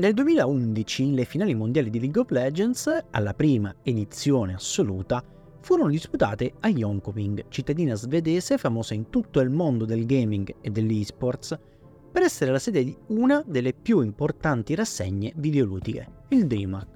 Nel 2011 le finali mondiali di League of Legends, alla prima edizione assoluta, furono disputate a Jönköping, cittadina svedese famosa in tutto il mondo del gaming e dell'esports, per essere la sede di una delle più importanti rassegne videoludiche, il DreamHack.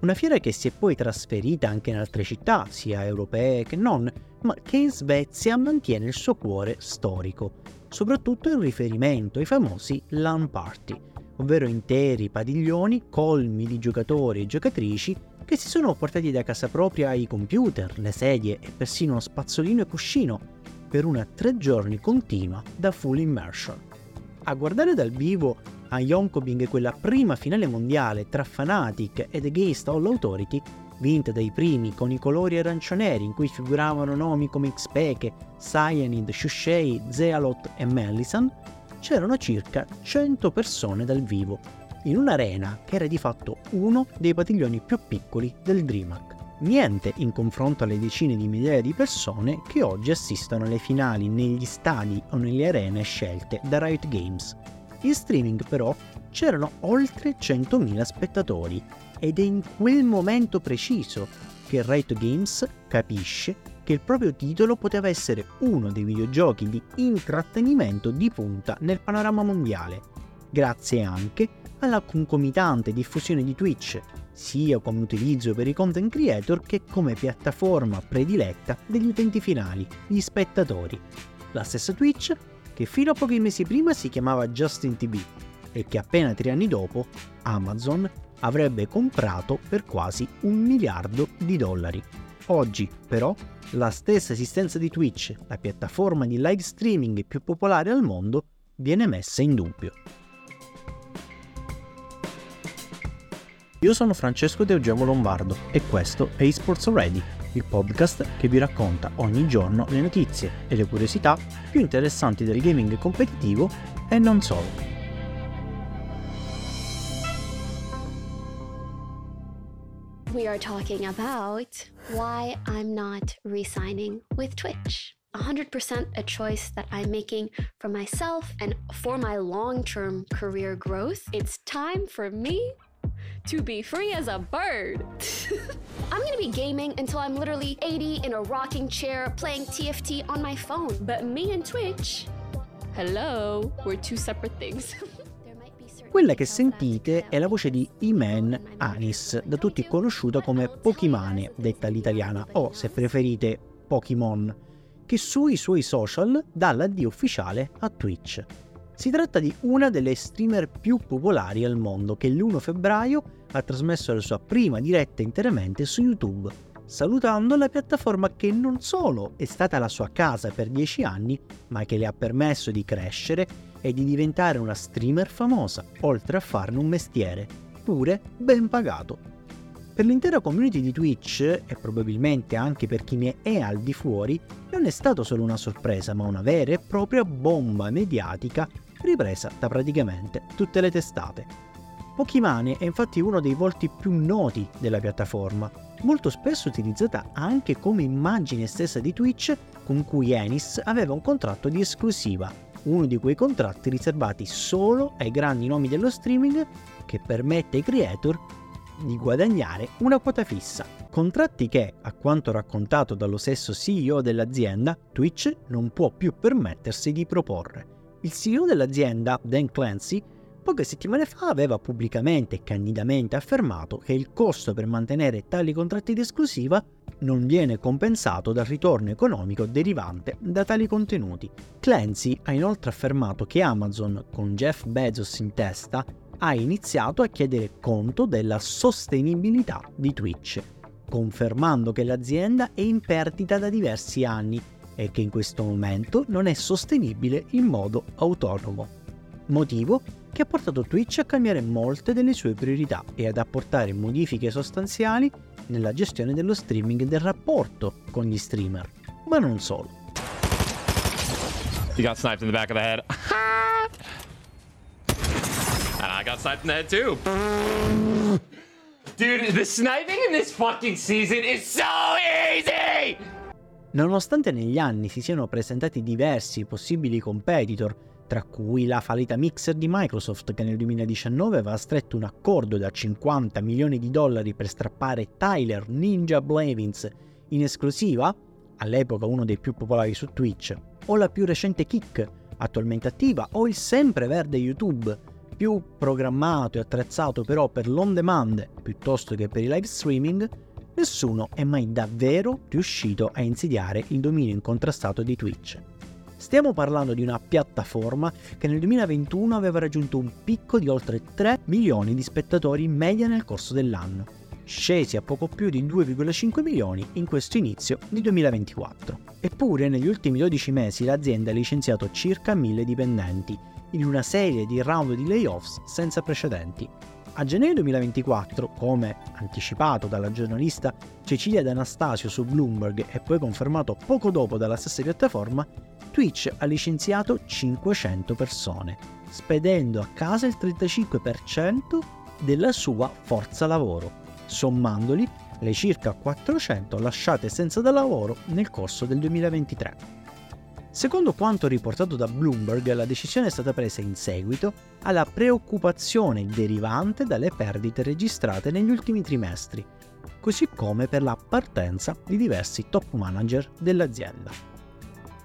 Una fiera che si è poi trasferita anche in altre città, sia europee che non, ma che in Svezia mantiene il suo cuore storico, soprattutto in riferimento ai famosi LAN party, ovvero interi padiglioni colmi di giocatori e giocatrici che si sono portati da casa propria i computer, le sedie e persino spazzolino e cuscino per una tre giorni continua da full immersion. A guardare dal vivo a Yonkobing quella prima finale mondiale tra Fnatic ed Against All Authority, vinta dai primi con i colori arancione-neri in cui figuravano nomi come Xpeke, Cyanid, Shushei, Zealot e Mellisan, c'erano circa 100 persone dal vivo, in un'arena che era di fatto uno dei padiglioni più piccoli del DreamHack. Niente in confronto alle decine di migliaia di persone che oggi assistono alle finali negli stadi o nelle arene scelte da Riot Games. In streaming però c'erano oltre 100.000 spettatori ed è in quel momento preciso che Riot Games capisce che il proprio titolo poteva essere uno dei videogiochi di intrattenimento di punta nel panorama mondiale, grazie anche alla concomitante diffusione di Twitch, sia come utilizzo per i content creator che come piattaforma prediletta degli utenti finali, gli spettatori. La stessa Twitch che fino a pochi mesi prima si chiamava Justin TV e che appena tre anni dopo Amazon avrebbe comprato per quasi un miliardo di dollari. Oggi, però, la stessa esistenza di Twitch, la piattaforma di live streaming più popolare al mondo, viene messa in dubbio. Io sono Francesco De Eugemo Lombardo e questo è eSports Ready, il podcast che vi racconta ogni giorno le notizie e le curiosità più interessanti del gaming competitivo e non solo. We are talking about why I'm not re signing with Twitch. 100% a choice that I'm making for myself and for my long term career growth. It's time for me to be free as a bird. I'm gonna be gaming until I'm literally 80 in a rocking chair playing TFT on my phone. But me and Twitch, hello, we're two separate things. Quella che sentite è la voce di Iman Anis, da tutti conosciuta come Pokimane, detta all'italiana, o se preferite Pokimon, che sui suoi social dà l'addio ufficiale a Twitch. Si tratta di una delle streamer più popolari al mondo che l'1 febbraio ha trasmesso la sua prima diretta interamente su YouTube, salutando la piattaforma che non solo è stata la sua casa per 10 anni, ma che le ha permesso di crescere e di diventare una streamer famosa, oltre a farne un mestiere, pure ben pagato. Per l'intera community di Twitch, e probabilmente anche per chi ne è al di fuori, non è stato solo una sorpresa, ma una vera e propria bomba mediatica ripresa da praticamente tutte le testate. Pokimane è infatti uno dei volti più noti della piattaforma, molto spesso utilizzata anche come immagine stessa di Twitch con cui Ennis aveva un contratto di esclusiva uno di quei contratti riservati solo ai grandi nomi dello streaming che permette ai creator di guadagnare una quota fissa. Contratti che, a quanto raccontato dallo stesso CEO dell'azienda, Twitch non può più permettersi di proporre. Il CEO dell'azienda, Dan Clancy, poche settimane fa aveva pubblicamente e candidamente affermato che il costo per mantenere tali contratti di esclusiva non viene compensato dal ritorno economico derivante da tali contenuti. Clancy ha inoltre affermato che Amazon, con Jeff Bezos in testa, ha iniziato a chiedere conto della sostenibilità di Twitch, confermando che l'azienda è in perdita da diversi anni e che in questo momento non è sostenibile in modo autonomo. Motivo che ha portato Twitch a cambiare molte delle sue priorità e ad apportare modifiche sostanziali nella gestione dello streaming e del rapporto con gli streamer, ma non solo. You got sniped in the back of the head. and I got sniped in the head too. Dude, the sniping in this fucking season is so easy! Nonostante negli anni si siano presentati diversi possibili competitor tra cui la fallita Mixer di Microsoft che nel 2019 aveva stretto un accordo da 50 milioni di dollari per strappare Tyler Ninja Blevins in esclusiva, all'epoca uno dei più popolari su Twitch, o la più recente Kick, attualmente attiva, o il sempreverde YouTube, più programmato e attrezzato però per l'on demand piuttosto che per i live streaming, nessuno è mai davvero riuscito a insidiare il dominio incontrastato di Twitch. Stiamo parlando di una piattaforma che nel 2021 aveva raggiunto un picco di oltre 3 milioni di spettatori in media nel corso dell'anno, scesi a poco più di 2,5 milioni in questo inizio di 2024. Eppure negli ultimi 12 mesi l'azienda ha licenziato circa 1000 dipendenti in una serie di round di layoffs senza precedenti. A gennaio 2024, come anticipato dalla giornalista Cecilia D'Anastasio su Bloomberg e poi confermato poco dopo dalla stessa piattaforma, Twitch ha licenziato 500 persone, spedendo a casa il 35% della sua forza lavoro, sommandoli le circa 400 lasciate senza da lavoro nel corso del 2023. Secondo quanto riportato da Bloomberg, la decisione è stata presa in seguito alla preoccupazione derivante dalle perdite registrate negli ultimi trimestri, così come per la partenza di diversi top manager dell'azienda.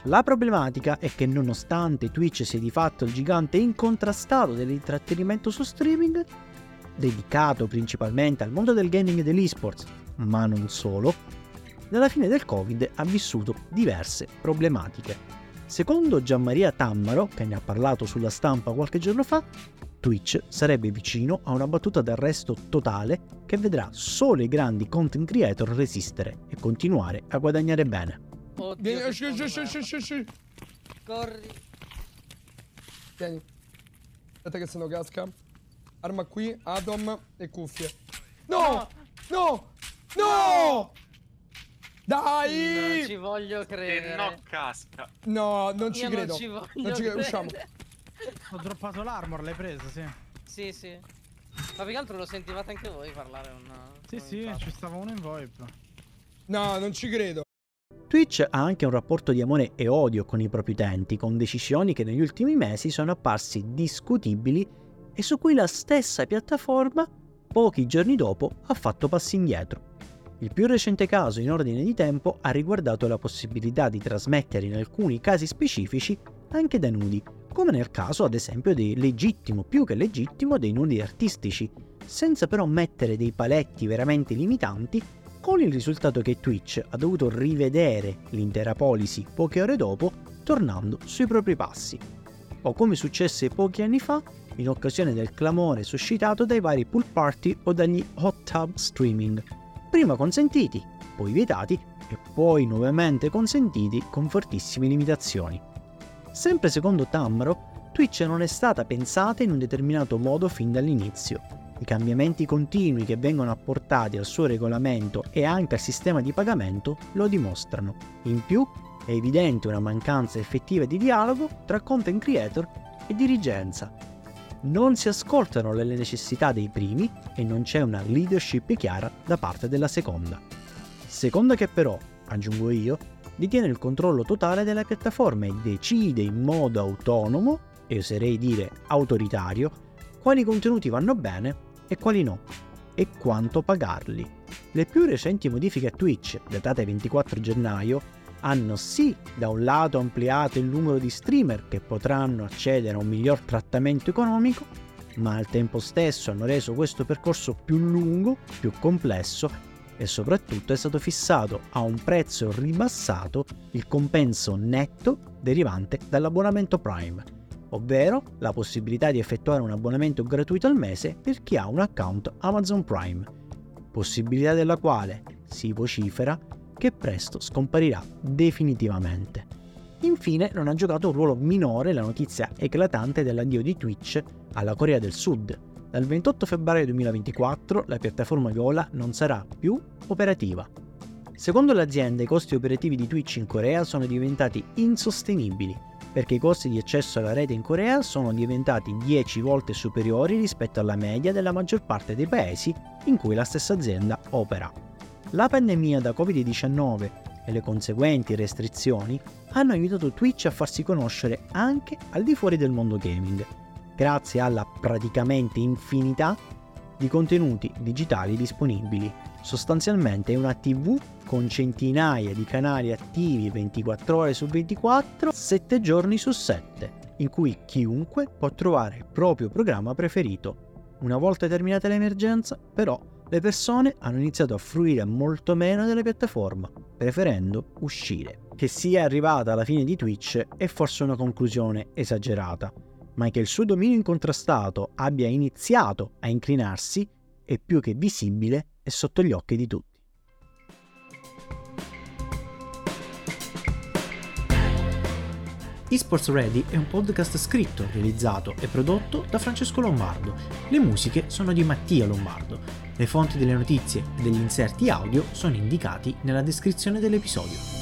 La problematica è che nonostante Twitch sia di fatto il gigante incontrastato dell'intrattenimento su streaming, dedicato principalmente al mondo del gaming e dell'esports, ma non solo, dalla fine del Covid ha vissuto diverse problematiche. Secondo Gianmaria Tammaro, che ne ha parlato sulla stampa qualche giorno fa, Twitch sarebbe vicino a una battuta d'arresto totale che vedrà solo i grandi content creator resistere e continuare a guadagnare bene. Oddio, esci, scomodo. esci, esci. Corri. Tieni. Aspetta che se no casca. Arma qui, Atom e cuffie. No! No! No! Dai! Non ci voglio E credere. no, casca. No, non ci Io credo. Non ci voglio Non ci credo, credere. usciamo. Ho droppato l'armor, l'hai preso, sì. Sì, sì. Ma più che altro lo sentivate anche voi parlare un... Sì, un sì, ci stava uno in VoIP. No, non ci credo. Twitch ha anche un rapporto di amore e odio con i propri utenti, con decisioni che negli ultimi mesi sono apparsi discutibili e su cui la stessa piattaforma, pochi giorni dopo, ha fatto passi indietro. Il più recente caso in ordine di tempo ha riguardato la possibilità di trasmettere in alcuni casi specifici anche dei nudi, come nel caso ad esempio del legittimo, più che legittimo, dei nudi artistici, senza però mettere dei paletti veramente limitanti con il risultato che Twitch ha dovuto rivedere l'intera policy poche ore dopo, tornando sui propri passi. O come successe pochi anni fa, in occasione del clamore suscitato dai vari pool party o dagli hot tub streaming, prima consentiti, poi vietati e poi nuovamente consentiti con fortissime limitazioni. Sempre secondo Tamro, Twitch non è stata pensata in un determinato modo fin dall'inizio. I cambiamenti continui che vengono apportati al suo regolamento e anche al sistema di pagamento lo dimostrano. In più, è evidente una mancanza effettiva di dialogo tra content creator e dirigenza. Non si ascoltano le necessità dei primi e non c'è una leadership chiara da parte della seconda. Seconda che però, aggiungo io, detiene il controllo totale della piattaforma e decide in modo autonomo, e oserei dire autoritario, quali contenuti vanno bene e quali no, e quanto pagarli. Le più recenti modifiche a Twitch, datate 24 gennaio, hanno sì da un lato ampliato il numero di streamer che potranno accedere a un miglior trattamento economico, ma al tempo stesso hanno reso questo percorso più lungo, più complesso e soprattutto è stato fissato a un prezzo ribassato il compenso netto derivante dall'abbonamento Prime, ovvero la possibilità di effettuare un abbonamento gratuito al mese per chi ha un account Amazon Prime, possibilità della quale si vocifera che presto scomparirà definitivamente. Infine non ha giocato un ruolo minore la notizia eclatante dell'addio di Twitch alla Corea del Sud. Dal 28 febbraio 2024 la piattaforma viola non sarà più operativa. Secondo l'azienda i costi operativi di Twitch in Corea sono diventati insostenibili perché i costi di accesso alla rete in Corea sono diventati 10 volte superiori rispetto alla media della maggior parte dei paesi in cui la stessa azienda opera. La pandemia da Covid-19 e le conseguenti restrizioni hanno aiutato Twitch a farsi conoscere anche al di fuori del mondo gaming, grazie alla praticamente infinità di contenuti digitali disponibili. Sostanzialmente è una TV con centinaia di canali attivi 24 ore su 24, 7 giorni su 7, in cui chiunque può trovare il proprio programma preferito. Una volta terminata l'emergenza, però, le persone hanno iniziato a fruire molto meno della piattaforma, preferendo uscire. Che sia arrivata alla fine di Twitch è forse una conclusione esagerata, ma che il suo dominio incontrastato abbia iniziato a inclinarsi è più che visibile e sotto gli occhi di tutti. eSports Ready è un podcast scritto, realizzato e prodotto da Francesco Lombardo. Le musiche sono di Mattia Lombardo. Le fonti delle notizie e degli inserti audio sono indicati nella descrizione dell'episodio.